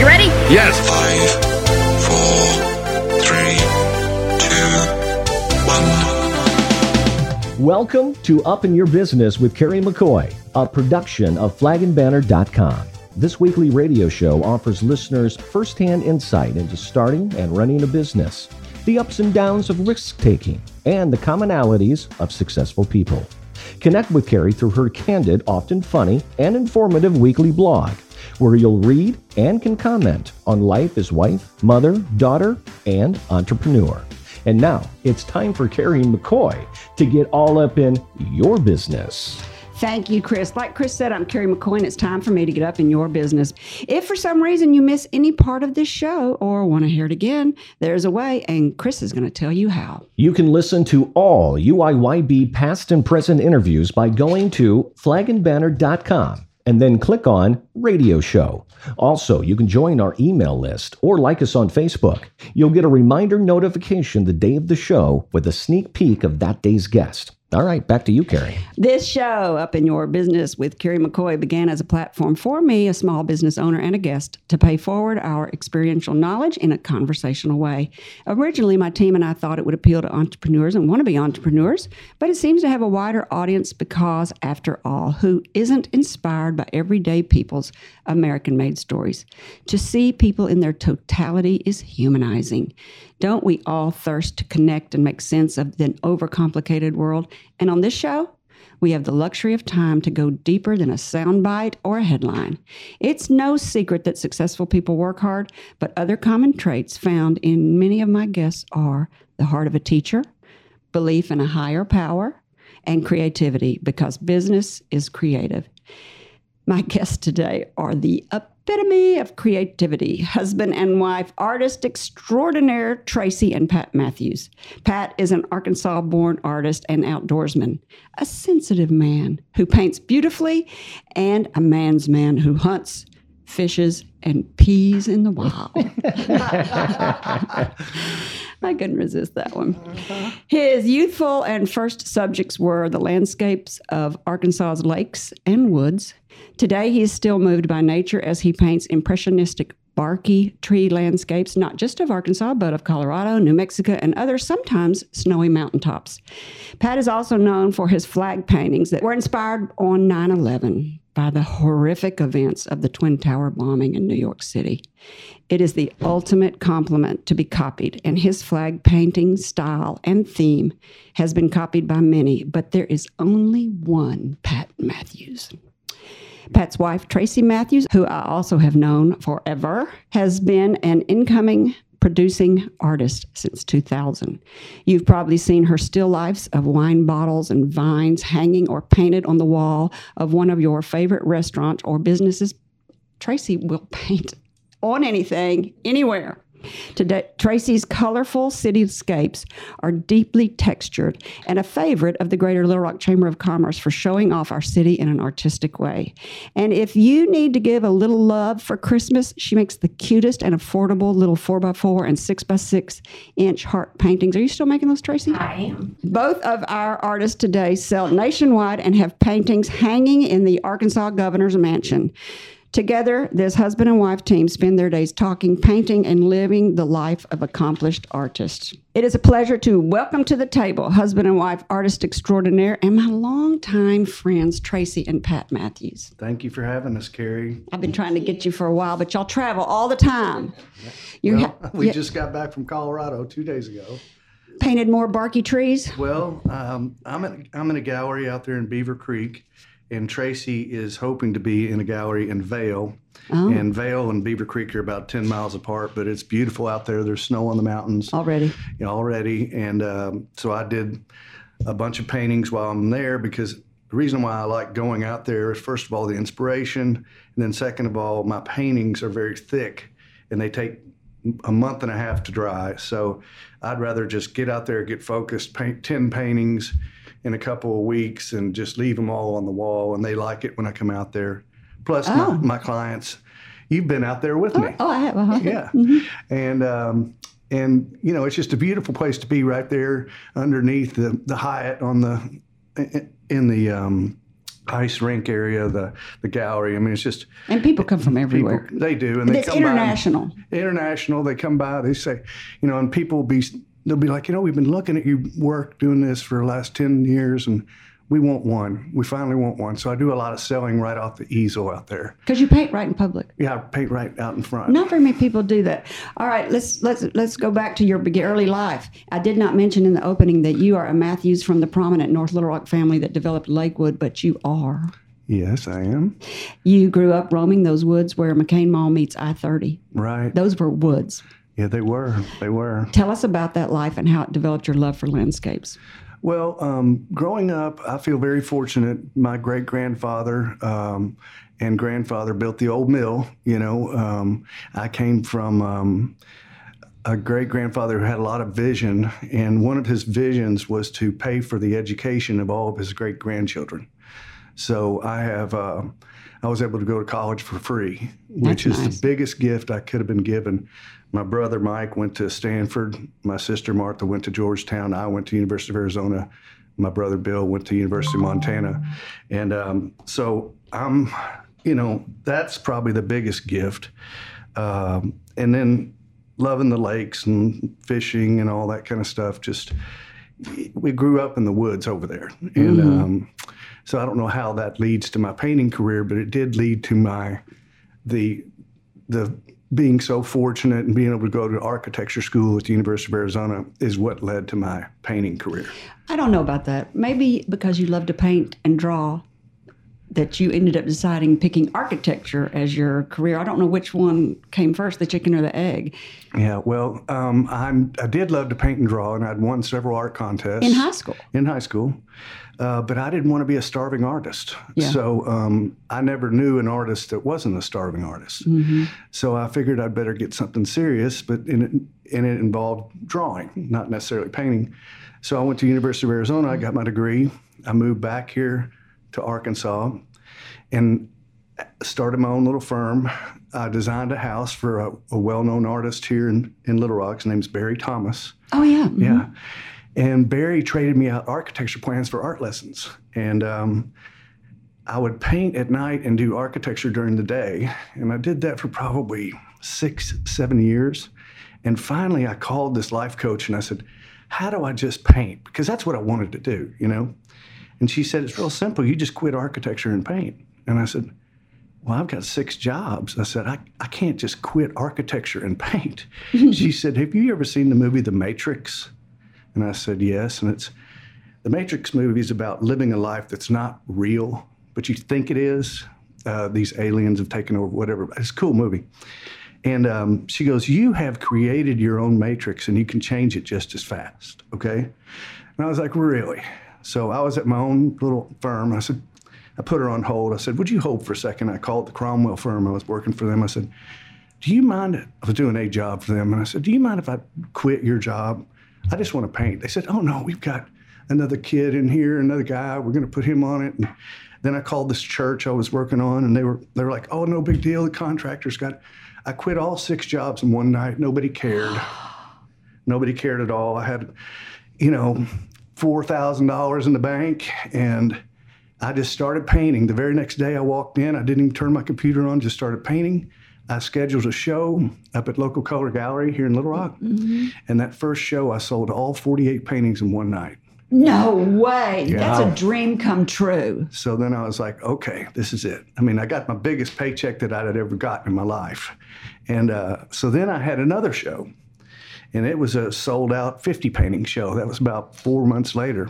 You ready? Yes. Five, four, three, two, one. Welcome to Up in Your Business with Carrie McCoy, a production of flagandbanner.com. This weekly radio show offers listeners firsthand insight into starting and running a business, the ups and downs of risk taking, and the commonalities of successful people. Connect with Carrie through her candid, often funny, and informative weekly blog, where you'll read and can comment on life as wife, mother, daughter, and entrepreneur. And now it's time for Carrie McCoy to get all up in your business. Thank you, Chris. Like Chris said, I'm Carrie McCoy, and it's time for me to get up in your business. If for some reason you miss any part of this show or want to hear it again, there's a way, and Chris is going to tell you how. You can listen to all UIYB past and present interviews by going to flagandbanner.com and then click on Radio Show. Also, you can join our email list or like us on Facebook. You'll get a reminder notification the day of the show with a sneak peek of that day's guest. All right, back to you, Carrie. This show, Up in Your Business with Carrie McCoy, began as a platform for me, a small business owner and a guest, to pay forward our experiential knowledge in a conversational way. Originally, my team and I thought it would appeal to entrepreneurs and want to be entrepreneurs, but it seems to have a wider audience because, after all, who isn't inspired by everyday people's American made stories? To see people in their totality is humanizing. Don't we all thirst to connect and make sense of the overcomplicated world? And on this show, we have the luxury of time to go deeper than a soundbite or a headline. It's no secret that successful people work hard, but other common traits found in many of my guests are the heart of a teacher, belief in a higher power, and creativity because business is creative. My guests today are the epitome of creativity husband and wife, artist extraordinaire Tracy and Pat Matthews. Pat is an Arkansas born artist and outdoorsman, a sensitive man who paints beautifully, and a man's man who hunts, fishes, and pees in the wild. I couldn't resist that one. Uh-huh. His youthful and first subjects were the landscapes of Arkansas's lakes and woods. Today, he is still moved by nature as he paints impressionistic barky tree landscapes, not just of Arkansas, but of Colorado, New Mexico, and other sometimes snowy mountaintops. Pat is also known for his flag paintings that were inspired on 9 11 by the horrific events of the Twin Tower bombing in New York City. It is the ultimate compliment to be copied, and his flag painting style and theme has been copied by many, but there is only one Pat Matthews. Pat's wife, Tracy Matthews, who I also have known forever, has been an incoming producing artist since 2000. You've probably seen her still lifes of wine bottles and vines hanging or painted on the wall of one of your favorite restaurants or businesses. Tracy will paint on anything, anywhere. Today, Tracy's colorful cityscapes are deeply textured and a favorite of the Greater Little Rock Chamber of Commerce for showing off our city in an artistic way. And if you need to give a little love for Christmas, she makes the cutest and affordable little 4x4 and 6x6 inch heart paintings. Are you still making those, Tracy? I am. Both of our artists today sell nationwide and have paintings hanging in the Arkansas Governor's Mansion. Together, this husband and wife team spend their days talking, painting, and living the life of accomplished artists. It is a pleasure to welcome to the table husband and wife artist extraordinaire and my longtime friends, Tracy and Pat Matthews. Thank you for having us, Carrie. I've been trying to get you for a while, but y'all travel all the time. You Well, ha- we yeah, just got back from Colorado two days ago. painted more barky trees. Well, um, I'm in, I'm in a gallery out there in Beaver Creek, and Tracy is hoping to be in a gallery in Vail. Oh. And Vail and Beaver Creek are about 10 miles apart, but it's beautiful out there. There's snow on the mountains Already. you know, already. And um, so I did a bunch of paintings while I'm there because the reason why I like going out there is, first of all, the inspiration. And then, second of all, my paintings are very thick and they take a month and a half to dry. So I'd rather just get out there, get focused, paint 10 paintings in a couple of weeks and just leave them all on the wall. And they like it when I come out there. Plus, Oh. my, my clients, you've been out there with me. Oh, I have. Uh-huh. Yeah. And, um, and you know, it's just a beautiful place to be right there underneath the, the Hyatt on the in the um, ice rink area, the the gallery. I mean, it's just And people come from people. everywhere. They do, and they It's come by international. international. They come by, they say, you know, and people will be, they'll be like, you know, we've been looking at your work doing this for the last 10 years and we want one. We finally want one. So I do a lot of selling right off the easel out there. Because you paint right in public. Yeah, I paint right out in front. Not very many people do that. All right, let's let's let's go back to your early life. I did not mention in the opening that you are a Matthews from the prominent North Little Rock family that developed Lakewood, but you are. Yes, I am. You grew up roaming those woods where McCain Mall meets I 30. Right. Those were woods. Yeah, they were. They were. Tell us about that life and how it developed your love for landscapes. Well, um, growing up, I feel very fortunate. My great grandfather um, and grandfather built the old mill. You know, um, I came from um, a great grandfather who had a lot of vision, and one of his visions was to pay for the education of all of his great grandchildren. So I have. Uh, I was able to go to college for free, which That's is nice. the biggest gift I could have been given. My brother Mike went to Stanford. My sister Martha went to Georgetown. I went to University of Arizona. My brother Bill went to University of Montana, and um, so I'm, you know, that's probably the biggest gift. Um, and then loving the lakes and fishing and all that kind of stuff. Just we grew up in the woods over there, and um, so I don't know how that leads to my painting career, but it did lead to my the the being so fortunate and being able to go to architecture school at the University of Arizona is what led to my painting career. I don't know about that. Maybe because you love to paint and draw, that you ended up deciding picking architecture as your career. I don't know which one came first, the chicken or the egg. Yeah, well, um, I'm, I did love to paint and draw, and I'd won several art contests In high school. in high school, uh, but I didn't want to be a starving artist. Yeah. So um, I never knew an artist that wasn't a starving artist. Mm-hmm. So I figured I'd better get something serious, but in it, and it involved drawing, not necessarily painting. So I went to University of Arizona. I got my degree. I moved back here to Arkansas, and started my own little firm. I designed a house for a, a well-known artist here in, in Little Rock. His name's Barry Thomas. Oh, yeah. mhm. Yeah. And Barry traded me out architecture plans for art lessons. And um, I would paint at night and do architecture during the day. And I did that for probably six, seven years. And finally, I called this life coach and I said, How do I just paint? Because that's what I wanted to do, you know? And she said, It's real simple. You just quit architecture and paint. And I said, well, I've got six jobs. I said, I, I can't just quit architecture and paint. she said, Have you ever seen the movie The Matrix? And I said, Yes. And it's the Matrix movie is about living a life that's not real, but you think it is. Uh, these aliens have taken over, whatever. It's a cool movie. And um, she goes, You have created your own matrix and you can change it just as fast. Okay. And I was like, Really? So I was at my own little firm. I said, I put her on hold. I said, Would you hold for a second? I called the Cromwell firm. I was working for them. I said, Do you mind? I was doing a job for them. And I said, Do you mind if I quit your job? I just want to paint. They said, Oh, no, we've got another kid in here, another guy. We're going to put him on it. And then I called this church I was working on, and they were they were like, "Oh, no big deal. The contractor's got." I quit all six jobs in one night. Nobody cared. Nobody cared at all. I had, you know, four thousand dollars in the bank, and I just started painting. The very next day I walked in, I didn't even turn my computer on, just started painting. I scheduled a show up at Local Color Gallery here in Little Rock. And that first show, I sold all 48 paintings in one night. No way. That's a dream come true. So then I was like, okay, this is it. I mean, I got my biggest paycheck that I'd ever gotten in my life. And uh, so then I had another show, and it was a sold out 50 painting show. That was about four months later.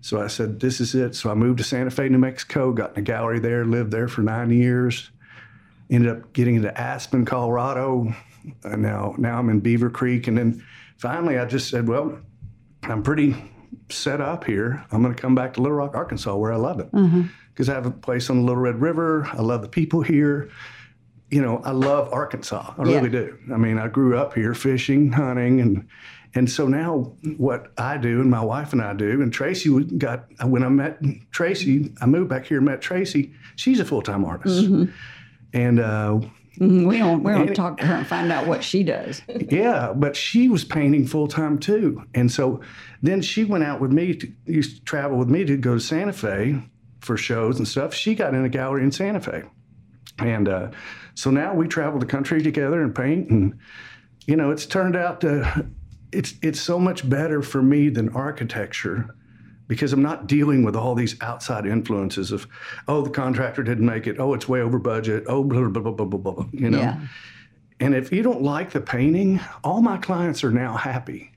So I said, this is it. So I moved to Santa Fe, New Mexico, got in a gallery there, lived there for nine years, ended up getting into Aspen, Colorado. And now, now I'm in Beaver Creek. And then finally I just said, well, I'm pretty set up here. I'm going to come back to Little Rock, Arkansas, where I love it. Mm-hmm. Because I have a place on the Little Red River. I love the people here. You know, I love Arkansas. I Yeah. really do. I mean, I grew up here fishing, hunting, and and so now what I do and my wife and I do, and Tracy got when I met Tracy, I moved back here and met Tracy. She's a full time artist, and uh, Mhm, We don't we don't talk to her and find out what she does. yeah, but she was painting full time too. And so then she went out with me, to, used to travel with me to go to Santa Fe for shows and stuff. She got in a gallery in Santa Fe, and uh, so now we travel the country together and paint. And you know, it's turned out to it's it's so much better for me than architecture because I'm not dealing with all these outside influences of, oh, the contractor didn't make it. Oh, it's way over budget. Oh, blah, blah, blah, blah, blah, blah, you know? Yeah. And if you don't like the painting, all my clients are now happy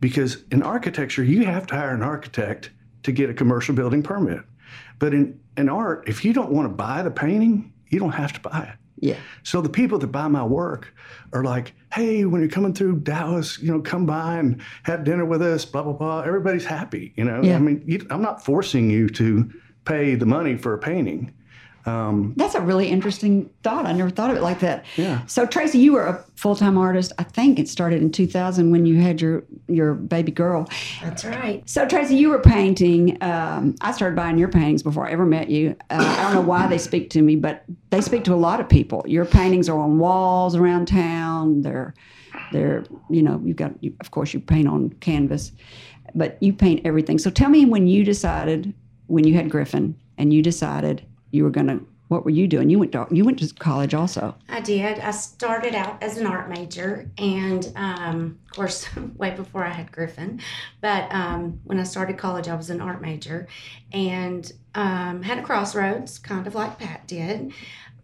because in architecture, you have to hire an architect to get a commercial building permit. But in, in art, if you don't want to buy the painting, you don't have to buy it. Yeah. So the people that buy my work are like, hey, when you're coming through Dallas, you know, come by and have dinner with us, blah, blah, blah. Everybody's happy, you know? Yeah. I mean, you, I'm not forcing you to pay the money for a painting. That's a really interesting thought. I never thought of it like that. Yeah. So Tracy, you were a full time artist. I think it started in 2000 when you had your your baby girl. That's right. So Tracy, you were painting. Um, I started buying your paintings before I ever met you. Uh, I don't know why they speak to me, but they speak to a lot of people. Your paintings are on walls around town. They're they're you know you've got you, of course you paint on canvas, but you paint everything. So tell me when you decided when you had Griffin and you decided you were gonna. What were you doing? You went to you went to college also. I did. I started out as an art major, and um, of course, way before I had Griffin. But um, when I started college, I was an art major, and um, had a crossroads, kind of like Pat did.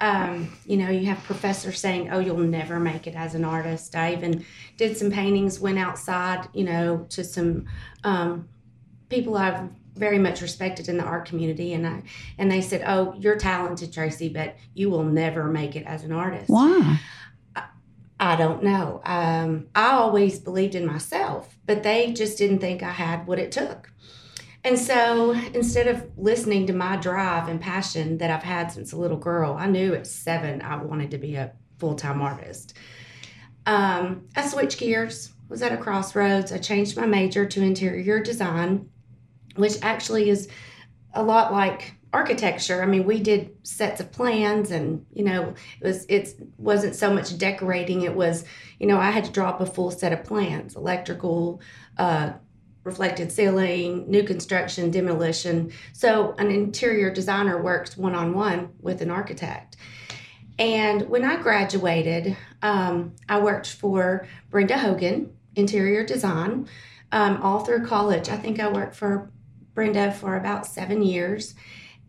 Um, you know, you have professors saying, "Oh, you'll never make it as an artist." I even did some paintings, went outside, you know, to some um, people I've very much respected in the art community, and I and they said, "Oh, you're talented, Tracy, but you will never make it as an artist." Why? I don't know. Um, I always believed in myself, but they just didn't think I had what it took. And so instead of listening to my drive and passion that I've had since a little girl, I knew at seven I wanted to be a full time artist. Um, I switched gears, was at a crossroads. I changed my major to interior design, which actually is a lot like architecture. I mean, we did sets of plans and, you know, it was it wasn't so much decorating, it was, you know, I had to draw up a full set of plans, electrical, uh, reflected ceiling, new construction, demolition. So an interior designer works one on one with an architect. And when I graduated, um, I worked for Brenda Hogan, interior design, um, all through college. I think I worked for Brenda for about seven years.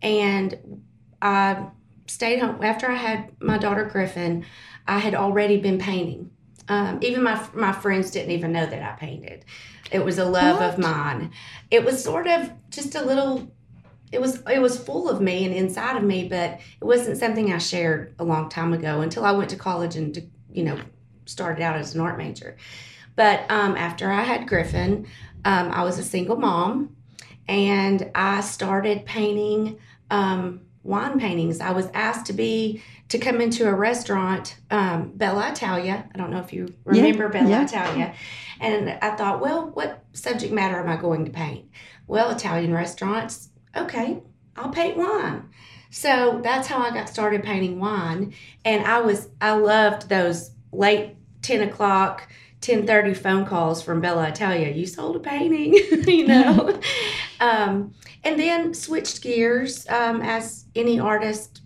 And I stayed home after I had my daughter Griffin. I had already been painting. Um, even my my friends didn't even know that I painted. It was a love of mine. It was sort of just a little. It was it was full of me and inside of me, but it wasn't something I shared a long time ago until I went to college and you know started out as an art major. But um, after I had Griffin, um, I was a single mom, and I started painting um, wine paintings. I was asked to be to come into a restaurant, um, Bella Italia. I don't know if you remember Bella yeah. Italia. And I thought, well, what subject matter am I going to paint? Well, Italian restaurants. Okay, I'll paint wine. So that's how I got started painting wine. And I was I loved those late ten o'clock. 10:30 phone calls from Bella Italia. You sold a painting, you know. um, and then switched gears um, as any artist,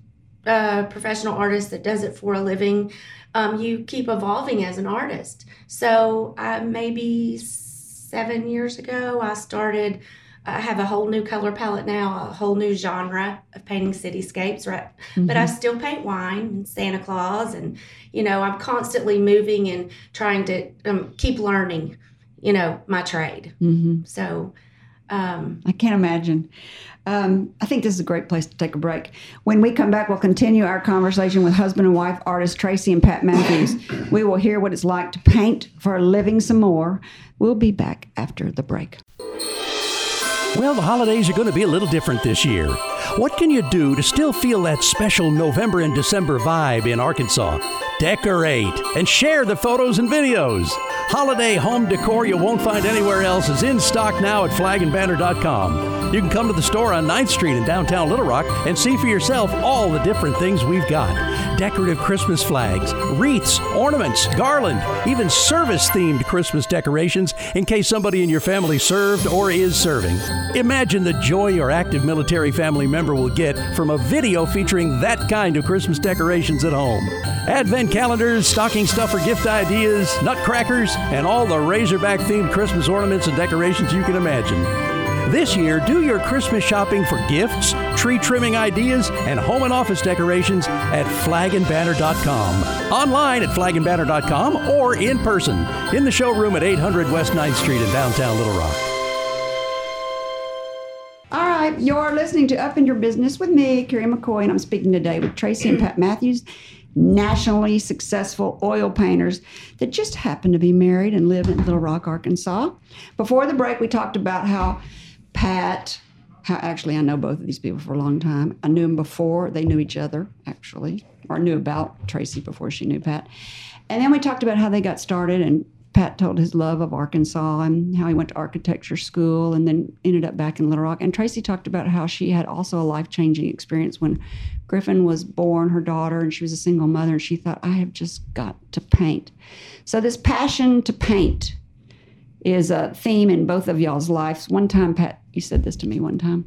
uh, professional artist that does it for a living. Um, you keep evolving as an artist. So uh, maybe seven years ago, I started. I have a whole new color palette now, a whole new genre of painting cityscapes, right? But I still paint wine and Santa Claus, and you know, I'm constantly moving and trying to um, keep learning, you know, my trade. hmm So, um, I can't imagine. Um, I think this is a great place to take a break. When we come back, we'll continue our conversation with husband and wife artists Tracy and Pat Matthews. we will hear what it's like to paint for a living some more. We'll be back after the break. Well, the holidays are going to be a little different this year. What can you do to still feel that special November and December vibe in Arkansas? decorate, and share the photos and videos. Holiday home decor you won't find anywhere else is in stock now at flagandbanner.com. You can come to the store on 9th Street in downtown Little Rock and see for yourself all the different things we've got decorative Christmas flags, wreaths, ornaments, garland, even service themed Christmas decorations in case somebody in your family served or is serving. Imagine the joy your active military family member will get from a video featuring that kind of Christmas decorations at home. Advent calendars, stocking stuffer gift ideas, nutcrackers, and all the Razorback themed Christmas ornaments and decorations you can imagine. This year, do your Christmas shopping for gifts, tree trimming ideas, and home and office decorations at flagandbanner.com. Online at flagandbanner.com or in person in the showroom at 800 West 9th Street in downtown Little Rock. You're listening to Up in Your Business with me, Carrie McCoy, and I'm speaking today with Tracy and Pat Matthews, nationally successful oil painters that just happen to be married and live in Little Rock, Arkansas. Before the break, we talked about how Pat, how actually I know both of these people for a long time. I knew them before they knew each other, actually, or knew about Tracy before she knew Pat. And then we talked about how they got started and Pat told his love of Arkansas and how he went to architecture school and then ended up back in Little Rock. And Tracy talked about how she had also a life changing experience when Griffin was born, her daughter, and she was a single mother. And she thought, I have just got to paint. So, this passion to paint is a theme in both of y'all's lives. One time, Pat, you said this to me one time.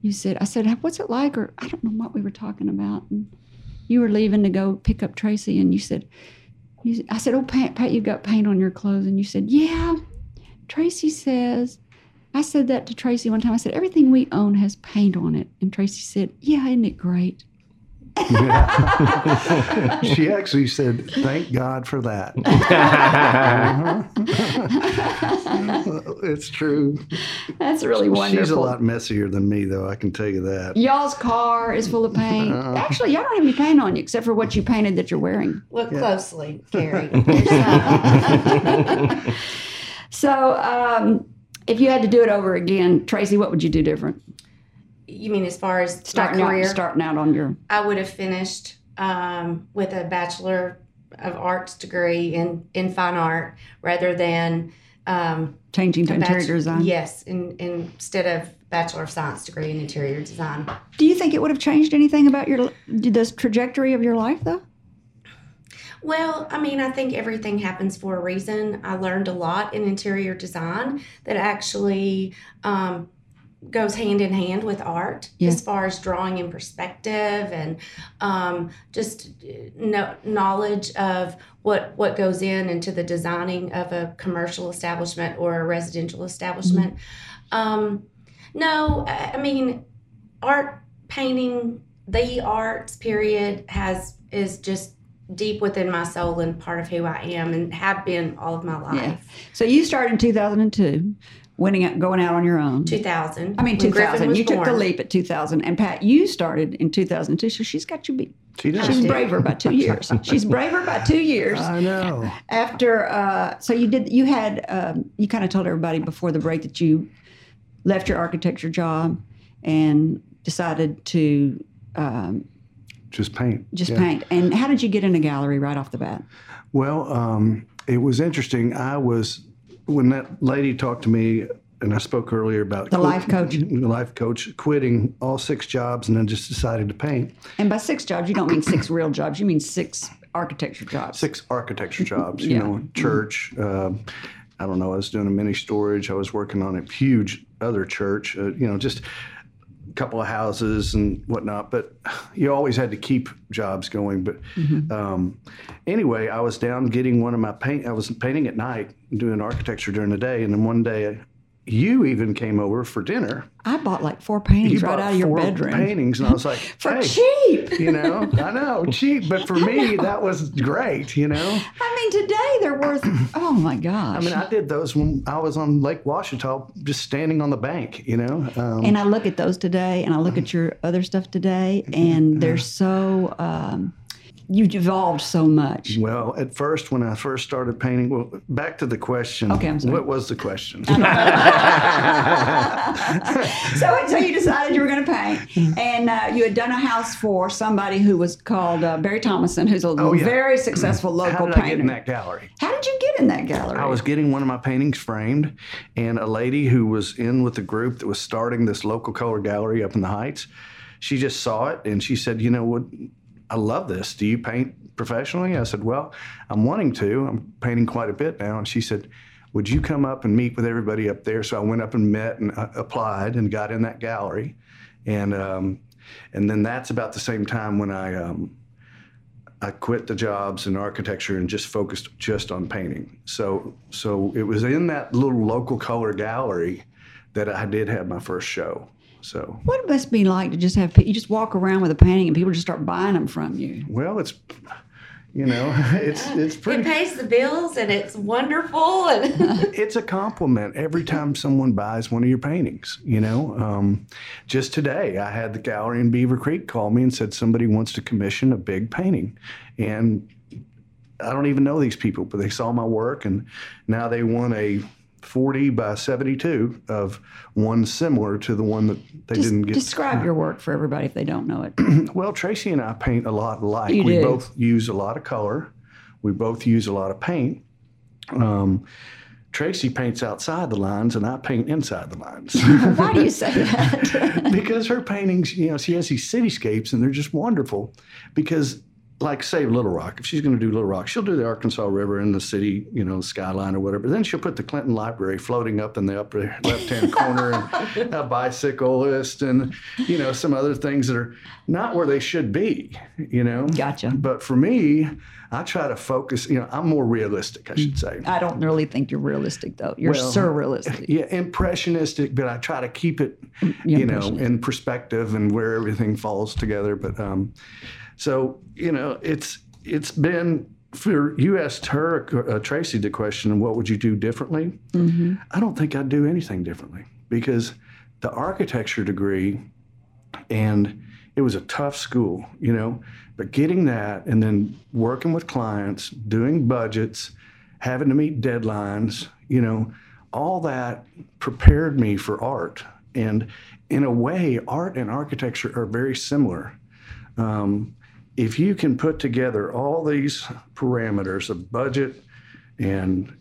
You said, I said, what's it like? Or I don't know what we were talking about. And you were leaving to go pick up Tracy, and you said, you, I said, "Oh, Pat, Pat, you got paint on your clothes," and you said, "Yeah." Tracy says, "I said that to Tracy one time. I said everything we own has paint on it," and Tracy said, "Yeah, isn't it great?" She actually said, "Thank God for that." it's true. That's really wonderful. She's a lot messier than me, though. I can tell you that. Y'all's car is full of paint. Actually, y'all don't have any paint on you except for what you painted that you're wearing. Look closely, Carrie. So, um, if you had to do it over again, Tracy, what would you do different? You mean as far as Starting my out, starting out on your I would have finished um, with a bachelor of arts degree in in fine art rather than um, changing to interior bach- design. Yes, in, instead of bachelor of science degree in interior design. Do you think it would have changed anything about your this trajectory of your life, though? Well, I mean, I think everything happens for a reason. I learned a lot in interior design that actually um, goes hand in hand with art Yeah. as far as drawing in perspective and um, just uh, no, knowledge of what what goes in into the designing of a commercial establishment or a residential establishment. Um, no, I I mean, art painting, the arts period has is just deep within my soul and part of who I am and have been all of my life. Yeah. So you started in 2002, winning out, going out on your own. 2000. I mean, 2000. was You took the leap at 2000. And Pat, you started in 2002, so she's got you beat. She does. She's braver by two years. She's braver by two years. I know. After, uh, so you did, you had, um, you kind of told everybody before the break that you left your architecture job and decided to um, Just paint. just Yeah. paint. And how did you get in a gallery right off the bat? Well, um, it was interesting. I was when that lady talked to me, and I spoke earlier about The life coach. the life coach, quitting all six jobs, and then just decided to paint And by six jobs, you don't mean six real jobs. You mean six architecture jobs. six architecture jobs. You Yeah. know, church. Uh, I don't know. I was doing a mini storage. I was working on a huge other church. Uh, you know, just couple of houses and whatnot. But you always had to keep jobs going. But um, anyway, I was down getting one of my paint. I was painting at night, doing architecture during the day, and then one day. You even came over for dinner. I bought like four paintings right out of your four bedroom paintings, and I was like, for "Hey, cheap. you know, I know, cheap, but for me, that was great, you know. I mean, today they're worth. Oh my gosh! I mean, I did those when I was on Lake Ouachita, just standing on the bank, you know. Um, and I look at those today, and I look at your other stuff today, and they're so um, you've evolved so much. Well, at first, when I first started painting, well, back to the question. Okay, I'm sorry. What was the question? so, so you decided you were going to paint, and uh, you had done a house for somebody who was called uh, Barry Thomason, who's a Oh, yeah. very successful How local did I painter. get in that gallery? How did you get in that gallery? I was getting one of my paintings framed, and a lady who was in with the group that was starting this local color gallery up in the Heights, she just saw it and she said, "You know what? I love this. Do you paint professionally?" I said, "Well, I'm wanting to. I'm painting quite a bit now." And she said, "Would you come up and meet with everybody up there?" So I went up and met and uh, applied and got in that gallery, and um, and then that's about the same time when I. Um, I quit the jobs in architecture and just focused just on painting. So so it was in that little local color gallery that I did have my first show. So what it must be like to just have you just walk around with a painting and people just start buying them from you. well, it's you know it's it's It pays the bills and it's wonderful and It's a compliment every time someone buys one of your paintings. You know, um, just today I had the gallery in Beaver Creek call me and said somebody wants to commission a big painting, and I don't even know these people, but they saw my work and now they want a 40 by 72 of one similar to the one that they didn't get. describe your work for everybody if they don't know it. Well, Tracy and I paint a lot alike. You we do. both use a lot of color. We both use a lot of paint. Um, Tracy paints outside the lines, and I paint inside the lines Why do you say that? because her paintings, you know, she has these cityscapes, and they're just wonderful. Because, like, say Little Rock, if she's going to do Little Rock, she'll do the Arkansas River and the city, you know, skyline or whatever. Then she'll put the Clinton Library floating up in the upper left-hand corner, and a bicyclist, and you know, some other things that are not where they should be. You know. Gotcha. But for me, I try to focus. You know, I'm more realistic, I should say. I don't really think you're realistic though. You're Well, surrealistic. Yeah, impressionistic, but I try to keep it, you know, in perspective and where everything falls together. But um, so you know, it's it's been for you asked her uh, Tracy the question, what would you do differently? Mm-hmm. I don't think I'd do anything differently because the architecture degree and it was a tough school, you know. But getting that and then working with clients, doing budgets, having to meet deadlines, you know, all that prepared me for art. And in a way, art and architecture are very similar. Um, if you can put together all these parameters of budget and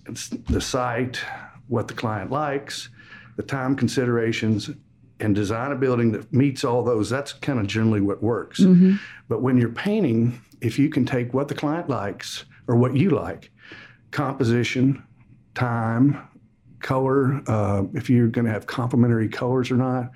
the site, what the client likes, the time considerations, and design a building that meets all those, that's kind of generally what works. But when you're painting, if you can take what the client likes or what you like, composition, time, color, uh, if you're going to have complementary colors or not,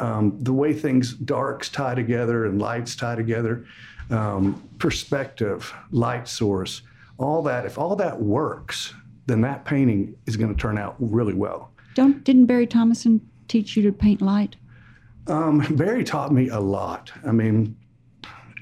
um, the way things darks tie together and lights tie together, um, perspective, light source, all that. If all that works, then that painting is going to turn out really well. Don't didn't Barry Thomason teach you to paint light? Um, Barry taught me a lot. I mean,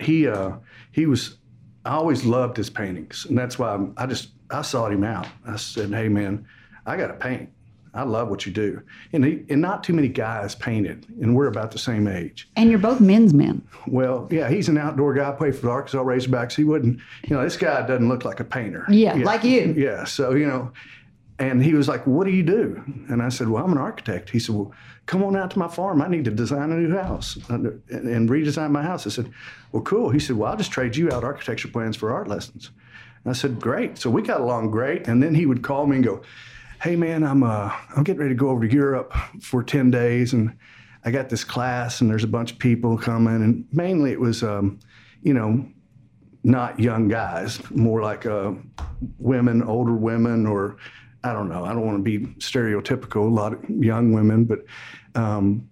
he uh, he was. I always loved his paintings, and that's why I'm, I just I sought him out. I said, "Hey, man, I got to paint. I love what you do." And he, and not too many guys painted, and we're about the same age. And you're both men's men. Well, yeah, he's an outdoor guy. I played for the Arkansas Razorbacks. He wouldn't, you know, this guy doesn't look like a painter. Yeah, like you. Yeah. So you know, and he was like, "What do you do?" And I said, "Well, I'm an architect." He said, "Well, come on out to my farm. I need to design a new house and, and redesign my house." I said, "Well, cool." He said, "Well, I'll just trade you out architecture plans for art lessons." And I said, "Great." So we got along great. And then he would call me and go, "Hey, man, I'm uh, I'm getting ready to go over to Europe for ten days, and I got this class, and there's a bunch of people coming, and mainly it was, um, you know." Not young guys, more like uh, women, older women, or I don't know. I don't want to be stereotypical. A lot of young women, but um,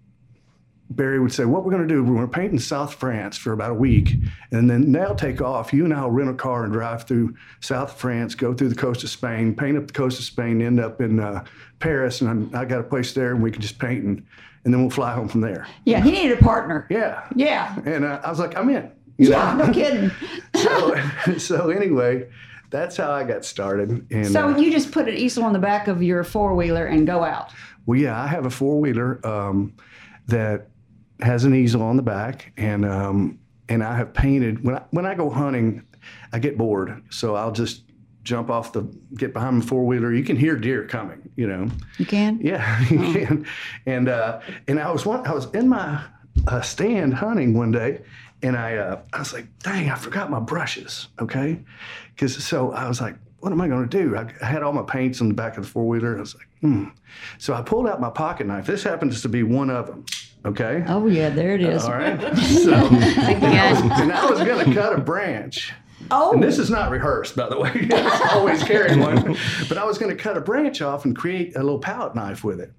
Barry would say, "What we're going to do? We're going to paint in South France for about a week, and then they'll take off. You and I'll rent a car and drive through South France, go through the coast of Spain, paint up the coast of Spain, end up in uh, Paris, and I'm, I got a place there, and we can just paint, and, and then we'll fly home from there." Yeah, he needed a partner. Yeah, Yeah. and uh, I was like, "I'm in." You Yeah, no kidding. so, so anyway, that's how I got started. And So uh, you just put an easel on the back of your four wheeler and go out. Well, yeah, I have a four wheeler um, that has an easel on the back, and um, and I have painted when I, when I go hunting. I get bored, so I'll just jump off the get behind the four wheeler. You can hear deer coming, you know. You can? Yeah, you can. And uh, and I was one, I was in my uh, stand hunting one day, and I uh, I was like, dang, I forgot my brushes. Okay, because so I was like, what am I going to do? I, I had all my paints on the back of the four wheeler. I was like, hmm. So I pulled out my pocket knife. This happens to be one of them. Okay. Oh, yeah, there it is. All right. So, and I was, and I was going to cut a branch. Oh, And this is not rehearsed, by the way. I always carry one. But I was going to cut a branch off and create a little palette knife with it.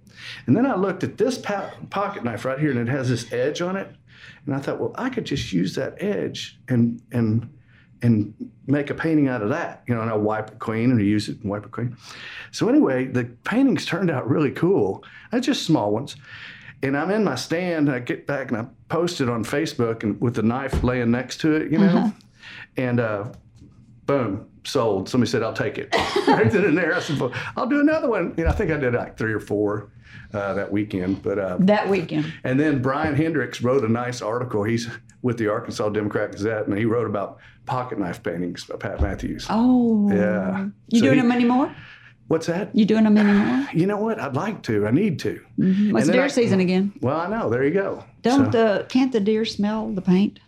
And then I looked at this po- pocket knife right here, and it has this edge on it. And I thought, well, I could just use that edge and and and make a painting out of that. You know, and I wipe a queen and I use it and wipe a queen. So anyway, the paintings turned out really cool. They're just small ones. And I'm in my stand, and I get back and I post it on Facebook and with the knife laying next to it, you know. And uh, boom, sold. Somebody said, I'll take it. right then and there, I said, well, I'll do another one. You know, I think I did like three or four uh, that weekend. But uh, that weekend. and then Bryan Hendricks wrote a nice article. He's with the Arkansas Democrat Gazette, and he wrote about pocket knife paintings by Pat Matthews. Oh. Yeah. You So doing he- them anymore? What's that? You doing them anymore? You know what? I'd like to. I need to. Mm-hmm. What's And deer I- season again? Well, I know. There you go. Don't So- the can't the deer smell the paint?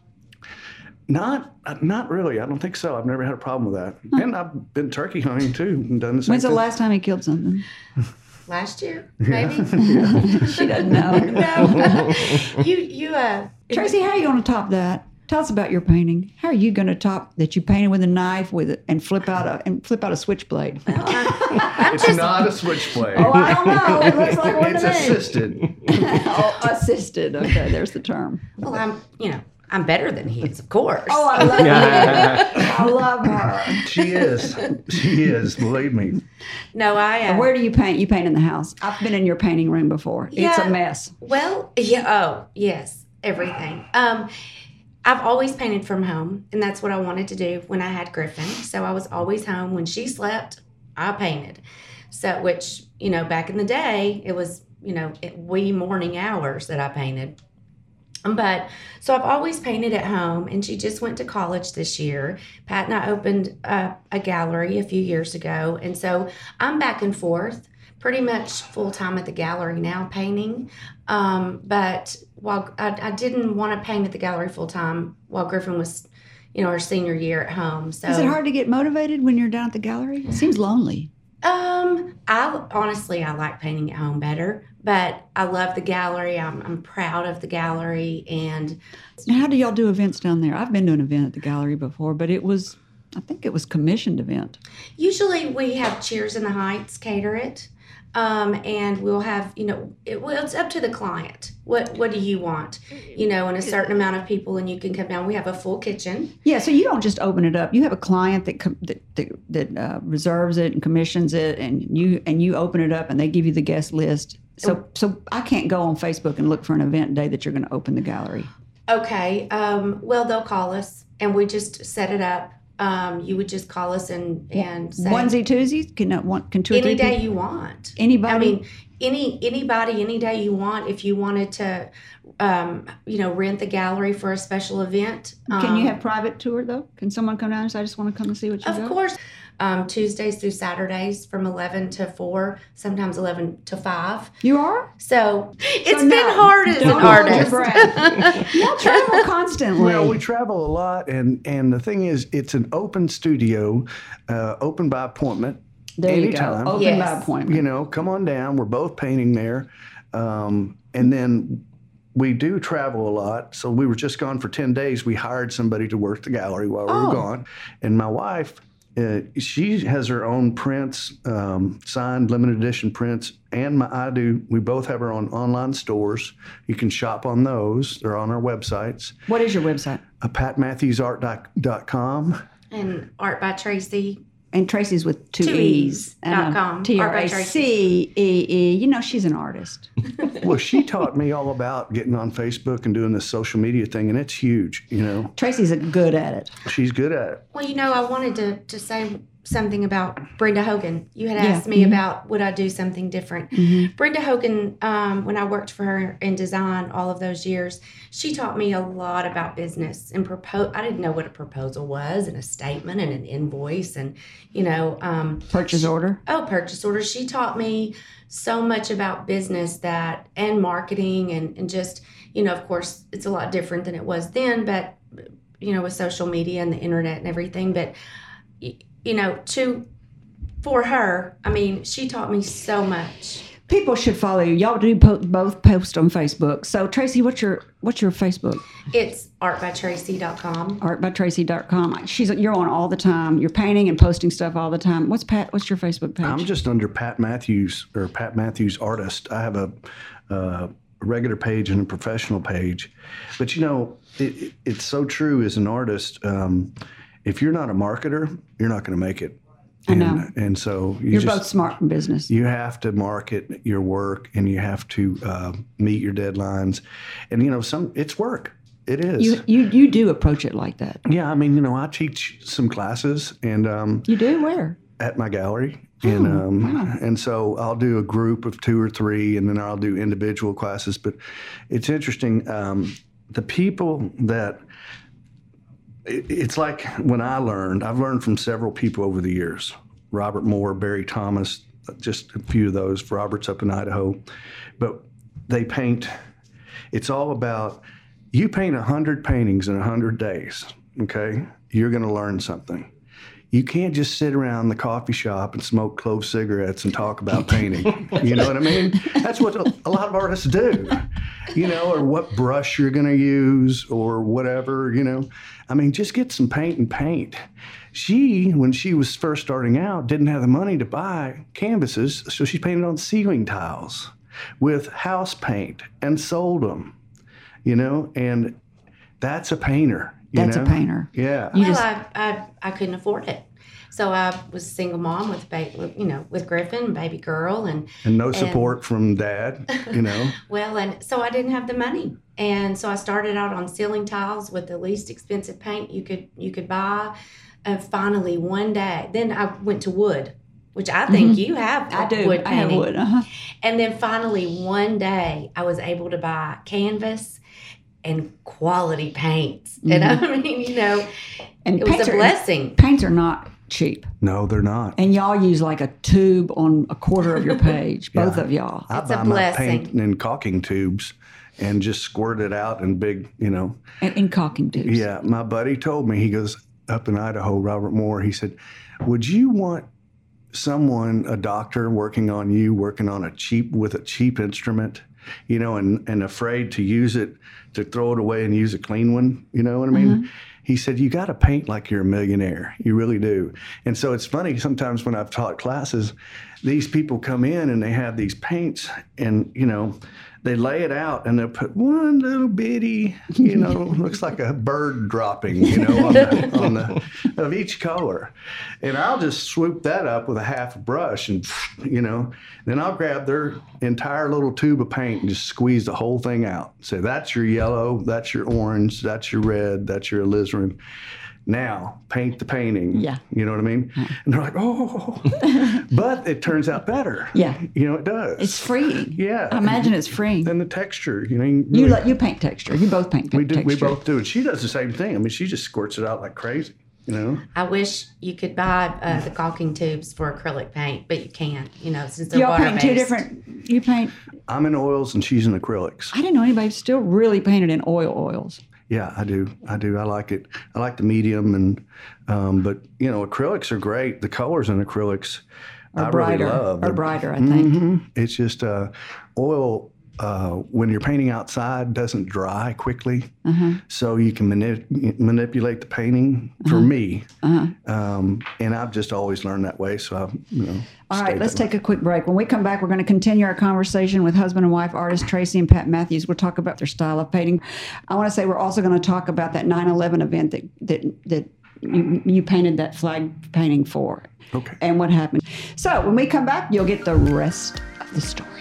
Not, uh, not really. I don't think so. I've never had a problem with that. And I've been turkey hunting too and done the same When's the last time he killed something? Last year, maybe. she doesn't know. no, you you uh. Tracy, how are you going to top that? Tell us about your painting. How are you going to top that you painted with a knife with it and flip out a and flip out a switchblade? It's not a switchblade. oh, I don't know. It looks like one it's to me. assisted. oh, assisted. Okay, there's the term. Well, I'm you know I'm better than he is, of course. Oh, I love her. I love her. She is. She is. Believe me. no, I. Uh, Where do you paint? You paint in the house. I've been in your painting room before. It's a mess. Well, yeah. Oh, yes, everything. Um, I've always painted from home, and that's what I wanted to do when I had Griffin. So I was always home when she slept. I painted. So, which you know, back in the day, it was you know wee morning hours that I painted. But so I've always painted at home, and she just went to college this year. Pat and I opened a gallery a few years ago, and so I'm back and forth, pretty much full time at the gallery now painting. Um, but while I, I didn't want to paint at the gallery full time while Griffin was, you know, her senior year at home. So Is it hard to get motivated when you're down at the gallery? It seems lonely. Um, I honestly I like painting at home better, but I love the gallery. I'm I'm proud of the gallery, and Now, how do y'all do events down there? I've been to an event at the gallery before, but it was, I think it was commissioned event. usually we have Cheers in the Heights cater it. Um, and we'll have, you know, it, well, it's up to the client. What what do you want? You know, and a certain amount of people, and you can come down. We have a full kitchen. Yeah, so you don't just open it up. You have a client that com- that that, that uh, reserves it and commissions it, and you and you open it up, and they give you the guest list. So so I can't go on Facebook and look for an event day that you're going to open the gallery. Okay. Um, well, they'll call us, and we just set it up. Um, you would just call us and and say Onesie twosies can uh, one can two any day people- you want. anybody. I mean, any anybody, any day you want. If you wanted to, um, you know, rent the gallery for a special event, can you um, have private tour though? Can someone come down and say, "I just want to come and see what you Of got"? course, um, Tuesdays through Saturdays from eleven to four, sometimes eleven to five. You are. So it's So been no, hard as an don't artist. Y'all travel constantly. Well, we travel a lot, and and the thing is, it's an open studio, uh, open by appointment. there you go. anytime. Open Yes. by appointment. You know, come on down. We're both painting there, um, and then we do travel a lot. So we were just gone for ten days. We hired somebody to work the gallery while we Oh. were gone, and my wife. Uh, she has her own prints, um, signed limited edition prints, and my, I do. We both have our own online stores. You can shop on those. They're on our websites. What is your website? Uh, PatMatthewsArt.com. and Art by Tracy. And Tracy's with two, Two E's. E's dot com. T R Art by A Tracy. C E E. You know, she's an artist. Well, she taught me all about getting on Facebook and doing this social media thing, and it's huge. You know, Tracy's good at it. she's good at it. Well, you know, I wanted to to say something about Brenda Hogan. You had Yeah. asked me about would I do something different. Brenda Hogan, um, when I worked for her in design all of those years, she taught me a lot about business and propose. I didn't know what a proposal was and a statement and an invoice and you know um, Purchase order. oh purchase order. She taught me so much about business that and marketing and and just you know of course it's a lot different than it was then, but you know with social media and the internet and everything, but you know to for her, I mean, she taught me so much. People should follow you. Y'all do po- both post on Facebook. So Tracy, what's your what's your Facebook? It's artbytracy.com. Artbytracy.com. She's you're on all the time. You're painting and posting stuff all the time. What's Pat? What's your Facebook page? I'm just under Pat Matthews or Pat Matthews Artist. I have a, uh, regular page and a professional page, but you know, it, it- it's so true as an artist. Um, if you're not a marketer, you're not going to make it. I And, know. And so you you're just, both smart in business. you have to market your work and you have to uh, meet your deadlines, and you know, some it's work. It is. You you you do approach it like that. yeah, I mean, you know, I teach some classes, and um, You do where? at my gallery. And Oh, um, and so I'll do a group of two or three, and then I'll do individual classes. But it's interesting. Um, the people that it's like when I learned, I've learned from several people over the years. Robert Moore, Barry Thomas, just a few of those. Robert's up in Idaho, but they paint. It's all about you paint a hundred paintings in a hundred days. Okay, you're going to learn something. You can't just sit around the coffee shop and smoke clove cigarettes and talk about painting. you know what I mean? That's what a, lot of artists do. You know, or what brush you're going to use or whatever, you know. I mean, just get some paint and paint. She, when she was first starting out, didn't have the money to buy canvases, so she painted on ceiling tiles with house paint and sold them, you know, and that's a painter. You That's a painter. Yeah. You well, just- I, I I couldn't afford it, so I was a single mom with ba- you know with Griffin, baby girl, and and no support from dad, you know. well, and so I didn't have the money, and so I started out on ceiling tiles with the least expensive paint you could you could buy. And finally, one day, then I went to wood, which I think you have. Mm-hmm. I do. wood I have wood. Uh-huh. And then finally, one day, I was able to buy canvas and quality paints. And I mm-hmm. mean, you know, And it was paints a are- blessing. Paints are not cheap, No, they're not. and y'all use like a tube on a quarter of your page. Both Yeah. of y'all. I It's a buy my blessing. paint in caulking tubes and just squirt it out in big, you know. And in caulking tubes. Yeah, my buddy told me, he goes, up in Idaho, Robert Moore, he said, Would you want someone, a doctor working on you, working on a cheap, with a cheap instrument, you know, and, and afraid to use it, to throw it away and use a clean one? You know what I mean? Mm-hmm. He said, You got to paint like you're a millionaire. You really do. And so it's funny sometimes when I've taught classes, these people come in and they have these paints and, you know, they lay it out and they'll put one little bitty, you know, looks like a bird dropping, you know, on the, on the of each color. And I'll just swoop that up with a half a brush and, you know, then I'll grab their entire little tube of paint and just squeeze the whole thing out. Say, that's your yellow, that's your orange, that's your red, that's your alizarin. Now paint the painting. Yeah. You know what I mean? And they're like, oh, but it turns out better. Yeah. You know, it does. It's freeing. Yeah. I imagine it's freeing. And the texture, you know, you, You really- let you paint texture. You both paint texture. we do, texture. we both do. And she does the same thing. I mean, she just squirts it out like crazy, you know? I wish you could buy uh, the caulking tubes for acrylic paint, but you can't, you know, since they're Y'all water paint two different. You paint. I'm in oils and she's in acrylics. I didn't know anybody still really painted in oil oils. Yeah, I do. I do. I like it. I like the medium and, um, but you know, acrylics are great. The colors in acrylics, Or I brighter. really love. They're- brighter, I think. Mhm. It's just uh, oil. Uh, when you're painting outside, doesn't dry quickly, Uh-huh. so you can mani- manipulate the painting. For me, Uh-huh. um, and I've just always learned that way. So I, you know. All right, let's that way. take a quick break. When we come back, we're going to continue our conversation with husband and wife artist Tracy and Pat Matthews. We'll talk about their style of painting. I want to say we're also going to talk about that 9/11 event that that that you, you painted that flag painting for, Okay. and what happened. So when we come back, you'll get the rest of the story.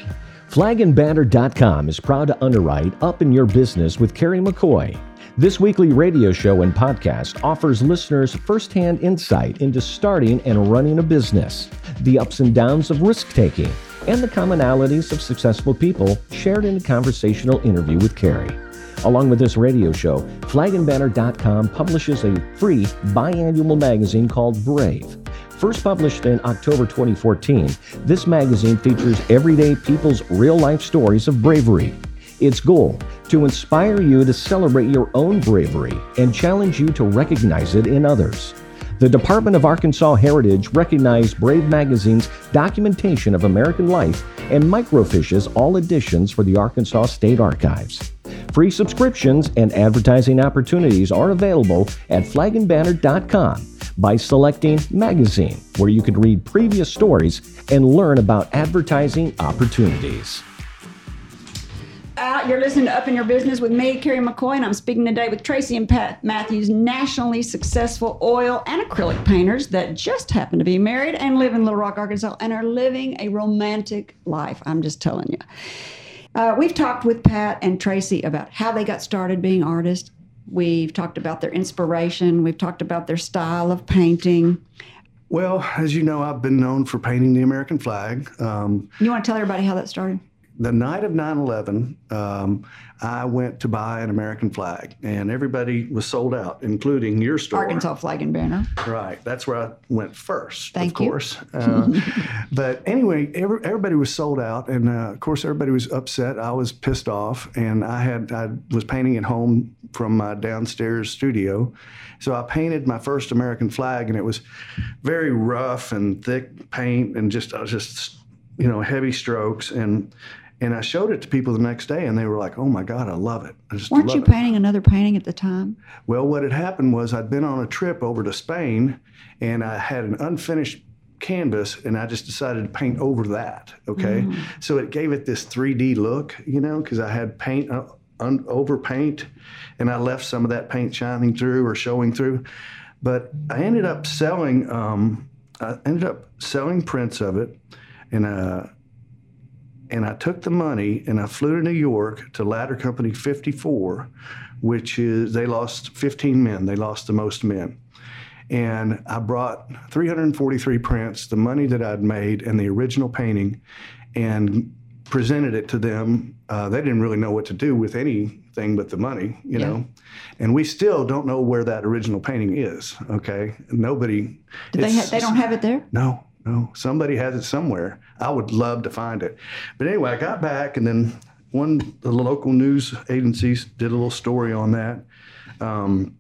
Flagandbanner.com is proud to underwrite Up in Your Business with Carrie McCoy. This weekly radio show and podcast offers listeners firsthand insight into starting and running a business, the ups and downs of risk taking, and the commonalities of successful people shared in a conversational interview with Carrie. Along with this radio show, flagandbanner.com publishes a free biannual magazine called Brave. First published in October 2014, this magazine features everyday people's real life stories of bravery. Its goal to inspire you to celebrate your own bravery and challenge you to recognize it in others. The Department of Arkansas Heritage recognized Brave Magazine's documentation of American life and microfiches all editions for the Arkansas State Archives. Free subscriptions and advertising opportunities are available at flagandbanner.com by selecting Magazine, where you can read previous stories and learn about advertising opportunities. Uh, you're listening to Up in Your Business with me, Carrie McCoy, and I'm speaking today with Tracy and Pat Matthews, nationally successful oil and acrylic painters that just happen to be married and live in Little Rock, Arkansas, and are living a romantic life. I'm just telling you. Uh, we've talked with Pat and Tracy about how they got started being artists. We've talked about their inspiration. We've talked about their style of painting. Well, as you know, I've been known for painting the American flag. Um, You want to tell everybody how that started? The night of 9 11, um, I went to buy an American flag, and everybody was sold out, including your store. Arkansas Flag and Banner. Right. That's where I went first, Thank of you. course. Uh, but anyway, every, everybody was sold out, and uh, of course, everybody was upset. I was pissed off, and I had I was painting at home from my downstairs studio, so I painted my first American flag, and it was very rough and thick paint, and just I was just you know heavy strokes and. And I showed it to people the next day, and they were like, "Oh my God, I love it! I just Weren't you it." painting another painting at the time? Well, what had happened was I'd been on a trip over to Spain and I had an unfinished canvas and I just decided to paint over that. Okay. So it gave it this 3D look, you know, because I had paint uh, un- over paint and I left some of that paint shining through or showing through. But I ended up selling, um, I ended up selling prints of it and, uh, and I took the money and I flew to New York to Ladder Company 54, which is they lost 15 men. They lost the most men. And I brought 343 prints, the money that I'd made, and the original painting, and presented it to them. Uh, they didn't really know what to do with anything but the money, you know. And we still don't know where that original painting is. Okay, nobody. Did they, ha- they don't have it there? no, no. Somebody has it somewhere. I would love to find it. But anyway, I got back, and then one of the local news agencies did a little story on that. Um,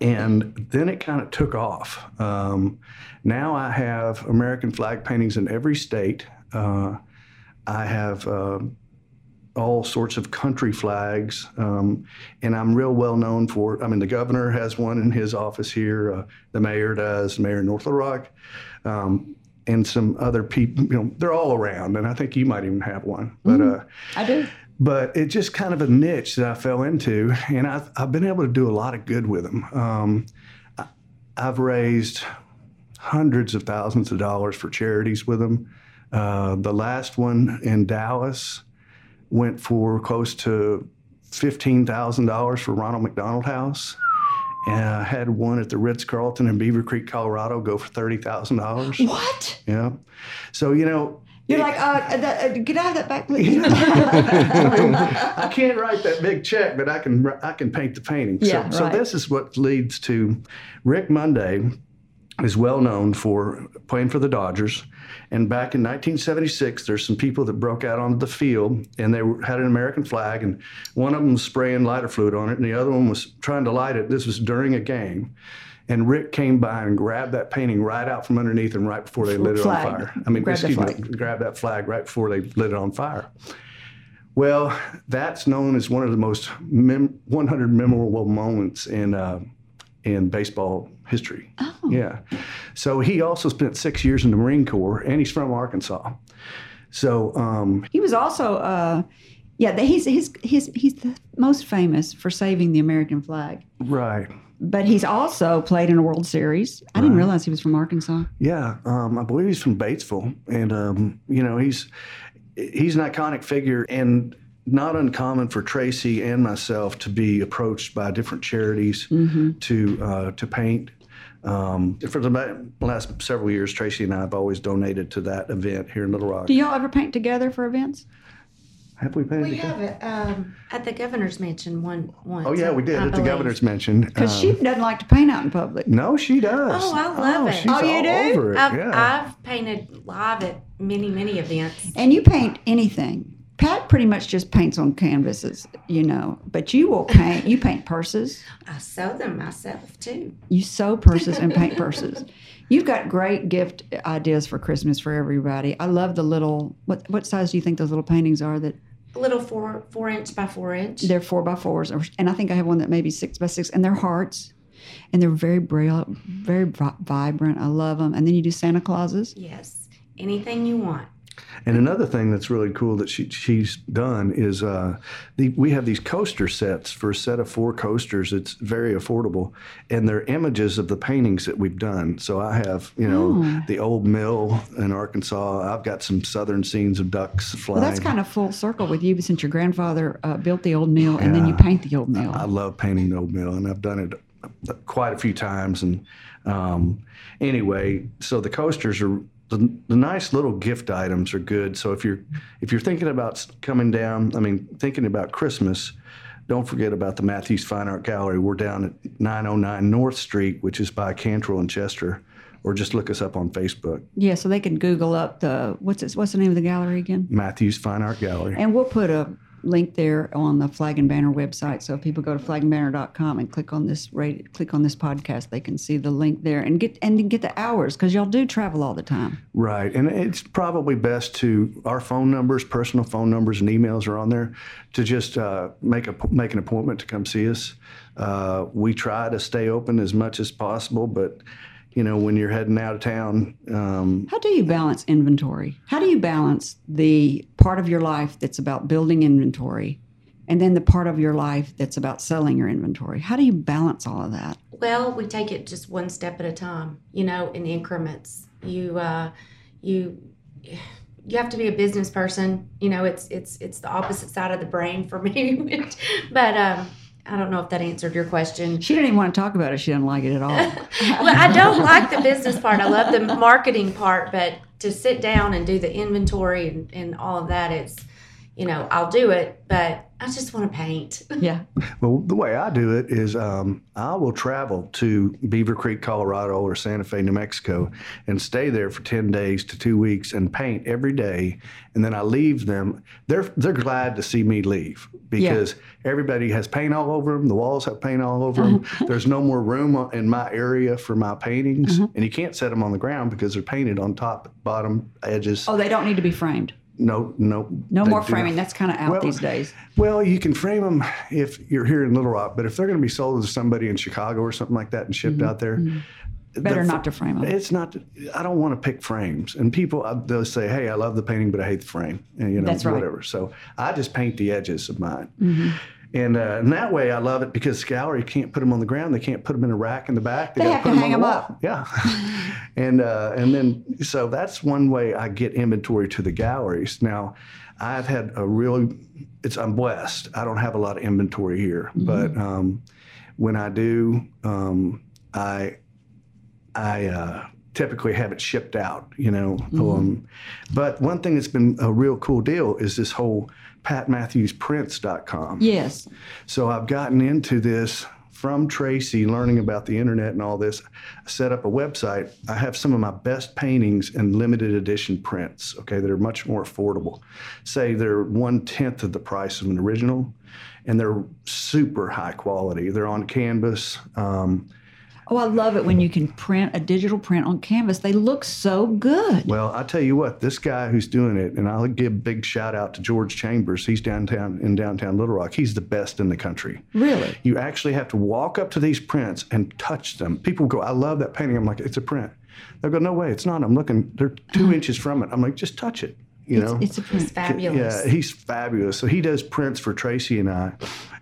and then it kind of took off. Um, now I have American flag paintings in every state. Uh, I have uh, all sorts of country flags, um, and I'm real well known for. I mean, the governor has one in his office here. Uh, the mayor does. The mayor in North Little Rock, um, and some other people. You know, they're all around, and I think you might even have one. But uh, I do. but it's just kind of a niche that I fell into, and I've, I've been able to do a lot of good with them. Um, I, I've raised hundreds of thousands of dollars for charities with them. Uh, the last one in Dallas went for close to fifteen thousand dollars for Ronald McDonald House. And I had one at the Ritz Carlton in Beaver Creek, Colorado, go for thirty thousand dollars. What? Yeah. So you know, You're like, uh, the, uh, get out of that back, please. I can't write that big check, but I can I can paint the painting. Yeah, so, right. so this is what leads to Rick Monday is well known for playing for the Dodgers. And back in 1976, there's some people that broke out onto the field and they had an American flag, and one of them was spraying lighter fluid on it, and the other one was trying to light it. This was during a game. And Rick came by and grabbed that painting right out from underneath and right before they lit it on fire. I mean, the excuse me, grabbed that flag right before they lit it on fire. Well, that's known as one of the most mem- 100 memorable moments in uh, in baseball history. Oh. Yeah. So he also spent six years in the Marine Corps, and he's from Arkansas. So um, he was also, uh, yeah, he's, he's, he's, he's the most famous for saving the American flag. right. But he's also played in a World Series. I didn't realize he was from Arkansas. Yeah, um, I believe he's from Batesville, and um, you know he's he's an iconic figure. And not uncommon for Tracy and myself to be approached by different charities to uh, to paint. Um, for the last several years, Tracy and I have always donated to that event here in Little Rock. Do y'all ever paint together for events? Have we painted We together? have it um, at the governor's mansion one once. Oh yeah, we did I at the governor's mansion. Because Um, she doesn't like to paint out in public. no, she does. Oh, I love it. She's Oh, you all do? over it. I've, yeah. I've painted live at many, many events. And you paint anything. Pat pretty much just paints on canvases, you know, but you will paint. You paint purses. I sew them myself too. You sew purses and paint purses. You've got great gift ideas for Christmas for everybody. I love the little. What what size do you think those little paintings are? That A little four four inch by four inch. they're four by fours, and I think I have one that may be six by six, and they're hearts, and they're very braille, very vibrant. I love them. And then you do Santa Clauses. yes, anything you want. And another thing that's really cool that she, she's done is uh, the, we have these coaster sets for a set of four coasters. It's very affordable, and they're images of the paintings that we've done. So I have, you know, Oh. the old mill in Arkansas. I've got some southern scenes of ducks flying. Well, that's kind of full circle with you, since your grandfather uh, built the old mill, and then you paint the old mill. I love painting the old mill, and I've done it uh, quite a few times. And um, anyway, so the coasters are the, the nice little gift items are good. So if you're if you're thinking about coming down, I mean, thinking about Christmas, don't forget about the Matthews Fine Art Gallery. We're down at 909 North Street, which is by Cantrell and Chester, or just look us up on Facebook, Yeah, so they can Google up the what's it, what's the name of the gallery again? Matthews Fine Art Gallery. And we'll put a link there on the Flag and Banner website. So if people go to flagandbanner.com and click on this rate, click on this podcast, they can see the link there and get and get the hours because y'all do travel all the time. Right, and it's probably best to our phone numbers, personal phone numbers, and emails are on there to just uh, make a make an appointment to come see us. Uh, we try to stay open as much as possible, but you know when you're heading out of town, um, How do you balance inventory? How do you balance the part of your life that's about building inventory and then the part of your life that's about selling your inventory? How do you balance all of that? Well, we take it just one step at a time, you know, in increments. You uh you you have to be a business person. You know, it's it's it's the opposite side of the brain for me. but um I don't know if that answered your question. She didn't even want to talk about it. She didn't like it at all. well, I don't like the business part. I love the marketing part, but to sit down and do the inventory and, and all of that, it's, you know, I'll do it, but I just want to paint. yeah. well, the way I do it is um, I will travel to Beaver Creek, Colorado, or Santa Fe, New Mexico, and stay there for ten days to two weeks and paint every day, and then I leave them. They're they're glad to see me leave because everybody has paint all over them. The walls have paint all over them. There's no more room in my area for my paintings, and you can't set them on the ground because they're painted on top, bottom, edges. Oh, they don't need to be framed. No, no, No more framing. That's kind of out Well, these days. Well, you can frame them if you're here in Little Rock, but if they're going to be sold to somebody in Chicago or something like that and shipped out there, Mm-hmm. Better the- not to frame them. It's not. I don't want to pick frames, and people uh, they'll say, "Hey, I love the painting, but I hate the frame," and you know, That's right. Mm-hmm. whatever. So I just paint the edges of mine. And, uh, and that way, I love it because gallery can't put them on the ground. They can't put them in a rack in the back. They gotta have put to hang on the 'em wall. up. Yeah, and uh, and then so that's one way I get inventory to the galleries. Now, I've had a really, it's I'm blessed. I don't have a lot of inventory here, Mm-hmm. but um, when I do, um, I I uh, typically have it shipped out, you know. Um, but one thing that's been a real cool deal is this whole patmatthewsprints.com. Yes. So I've gotten into this from Tracy, learning about the internet and all this. I set up a website. I have some of my best paintings in limited edition prints, okay, that are much more affordable. Say they're one tenth of the price of an original, and they're super high quality. They're on canvas. Um, Oh, I love it when you can print a digital print on canvas. They look so good. Well, I tell you what, this guy who's doing it, and I'll give a big shout out to George Chambers. He's downtown in downtown Little Rock. He's the best in the country. Really? You actually have to walk up to these prints and touch them. People go, "I love that painting." I'm like, "It's a print." They'll go, "No way, it's not." I'm looking. They're 2 inches from it. I'm like, "Just touch it." You know. It's a It's print. fabulous. Yeah, he's fabulous. So he does prints for Tracy and I,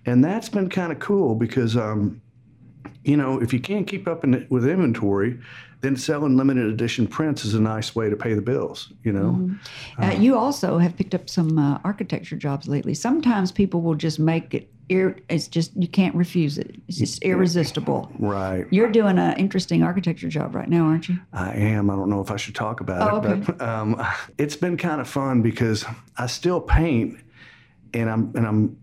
and that's been kind of cool because, um, you know, if you can't keep up in, with inventory, then selling limited edition prints is a nice way to pay the bills. You know, Uh, you also have picked up some uh, architecture jobs lately. Sometimes people will just make it. Ir- it's just you can't refuse it. It's just irresistible. right? You're doing an interesting architecture job right now, aren't you? I am. I don't know if I should talk about Oh, it, okay. but um, it's been kind of fun because I still paint, and I'm and I'm,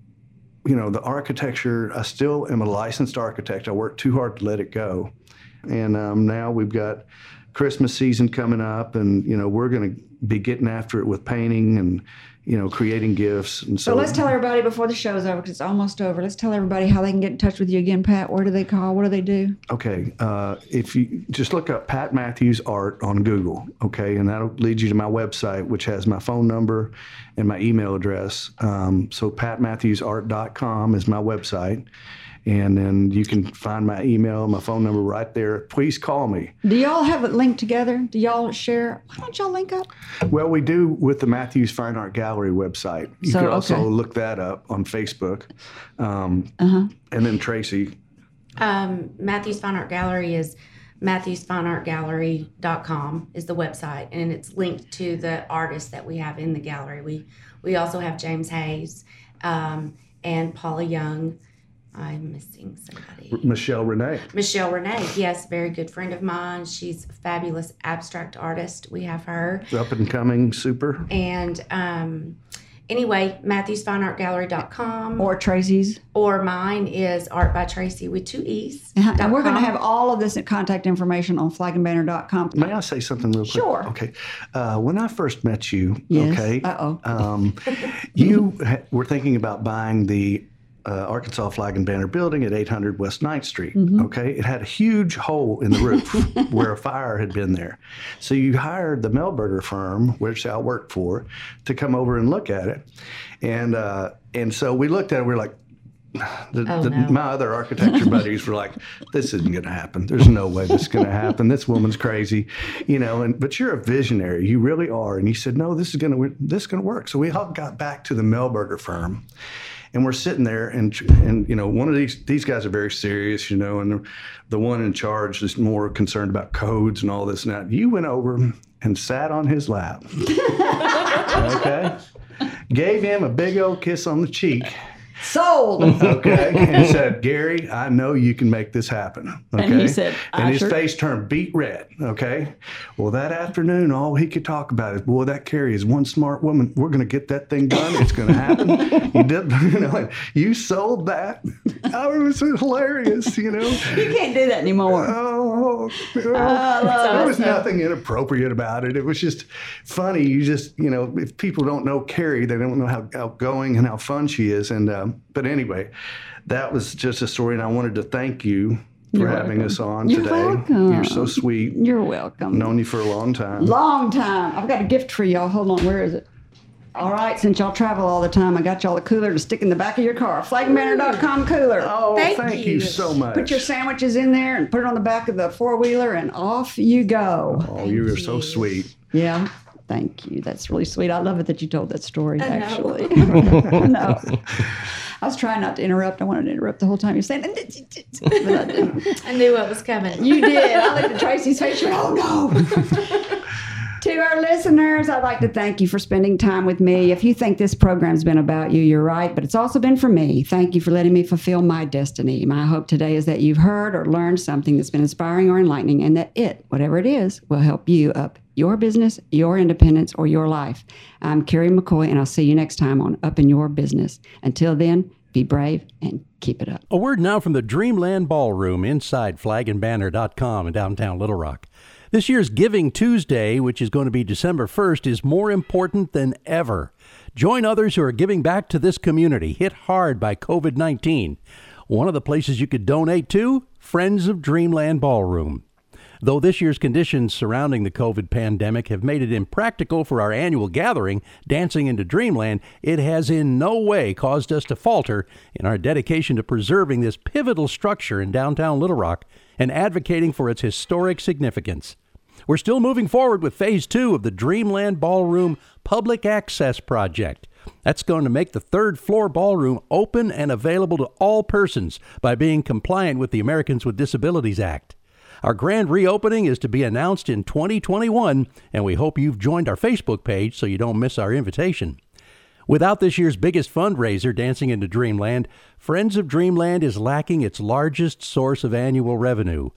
you know, the architecture. I still am a licensed architect. I worked too hard to let it go, and um, now we've got Christmas season coming up, and you know we're going to be getting after it with painting and you know creating gifts. And so, So let's tell everybody before the show's over because it's almost over. Let's tell everybody how they can get in touch with you again, Pat. Where do they call? What do they do? Okay, uh, if you just look up Pat Matthews Art on Google, okay, and that'll lead you to my website, which has my phone number and my email address. Um, so patmatthewsart.com is my website, and then you can find my email my phone number right there. Please call me. Do y'all have it linked together? Do y'all share? Why don't y'all link up? Well, we do with the Matthews Fine Art Gallery website. You So, can also okay. look that up on Facebook. Um, Uh-huh. And then Tracy, Um, Matthews Fine Art Gallery is matthewsfineartgallery.com is the website, and it's linked to the artists that we have in the gallery. We we also have James Hayes um, and Paula Young. I'm missing somebody. Michelle Renee. Michelle Renee, yes, very good friend of mine. She's a fabulous abstract artist. We have her. Up and coming, super. And um, anyway, matthewsfineartgallery.com or, Or Tracy's? or mine is Art by Tracy with two E's. Uh-huh. And we're going to have all of this contact information on flagandbanner.com. May I say something real quick? Sure. Okay. Uh, when I first met you, Yes. okay, Uh-oh. um, you were thinking about buying the uh, Arkansas Flag and Banner building at 800 West 9th Street. Mm-hmm. Okay. It had a huge hole in the roof where a fire had been there. So you hired the Melberger firm, which I worked for, to come over and look at it. And, uh, and so we looked at it, We're like, the, Oh, the, no. my other architecture buddies were like, "This isn't going to happen. There's no way this is going to happen. This woman's crazy, you know." And but you're a visionary. You really are. And you said, "No, this is going to this is going to work." So we all got back to the Melberger firm, and we're sitting there, and and you know, one of these these guys are very serious, you know, and the, the one in charge is more concerned about codes and all this and that. You went over and sat on his lap, okay, gave him a big old kiss on the cheek Sold. okay, and said, "Gary, I know you can make this happen." Okay, And he said, and his sure-" face turned beet red. Okay, well, that afternoon, all he could talk about is, "Boy, that Carrie is one smart woman. We're going to get that thing done. It's going to happen." he did, you know, and you sold that. Oh, it was hilarious, you know. you can't do that anymore. Oh, oh I there was it. nothing inappropriate about it. It was just funny. You just, you know, if people don't know Carrie, they don't know how outgoing and how fun she is. And uh, um, but anyway, that was just a story, and I wanted to thank you for You're having welcome. us on You're today. welcome. You're so sweet. You're welcome. Known you for a long time. Long time. I've got a gift for y'all. Hold on. Where is it? All right. Since y'all travel all the time, I got y'all a cooler to stick in the back of your car. Flagandbanner.com cooler. Oh, Thank thank, you. you. so much. Put your sandwiches in there and put it on the back of the four wheeler, and off you go. oh, you are so sweet. Yeah. Thank you. That's really sweet. I love it that you told that story, know. actually. no. I was trying not to interrupt. I wanted to interrupt the whole time you're saying, but I. I knew what was coming. You did. I looked at Tracy's face. Oh no. to our listeners, I'd like to thank you for spending time with me. If you think this program's been about you, you're right, but it's also been for me. Thank you for letting me fulfill my destiny. My hope today is that you've heard or learned something that's been inspiring or enlightening, and that it, whatever it is, will help you up your business, your independence, or your life. I'm Carrie McCoy, and I'll see you next time on Up in Your Business. Until then, be brave and keep it up. A word now from the Dreamland Ballroom inside flagandbanner.com in downtown Little Rock. This year's Giving Tuesday, which is going to be December 1st, is more important than ever. Join others who are giving back to this community hit hard by COVID 19. One of the places you could donate to Friends of Dreamland Ballroom. Though this year's conditions surrounding the COVID pandemic have made it impractical for our annual gathering, Dancing into Dreamland, it has in no way caused us to falter in our dedication to preserving this pivotal structure in downtown Little Rock and advocating for its historic significance. We're still moving forward with phase two of the Dreamland Ballroom Public Access Project. That's going to make the third floor ballroom open and available to all persons by being compliant with the Americans with Disabilities Act. Our grand reopening is to be announced in 2021, and we hope you've joined our Facebook page so you don't miss our invitation. Without this year's biggest fundraiser, Dancing into Dreamland, Friends of Dreamland is lacking its largest source of annual revenue.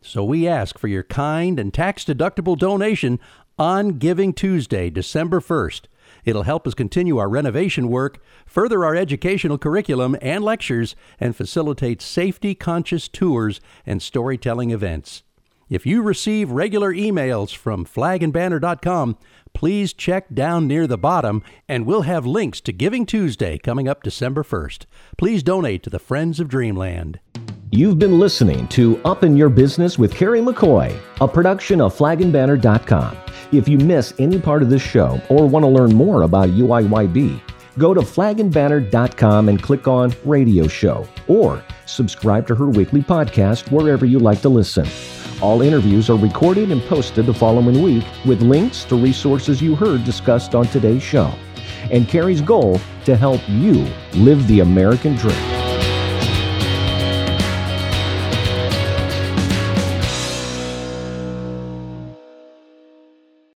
So we ask for your kind and tax deductible donation on Giving Tuesday, December 1st. It'll help us continue our renovation work, further our educational curriculum and lectures, and facilitate safety conscious tours and storytelling events. If you receive regular emails from flagandbanner.com, please check down near the bottom and we'll have links to Giving Tuesday coming up December 1st. Please donate to the Friends of Dreamland. You've been listening to Up in Your Business with Carrie McCoy, a production of flagandbanner.com. If you miss any part of this show or want to learn more about UIYB, go to flagandbanner.com and click on Radio Show or subscribe to her weekly podcast wherever you like to listen. All interviews are recorded and posted the following week with links to resources you heard discussed on today's show. And Carrie's goal to help you live the American dream.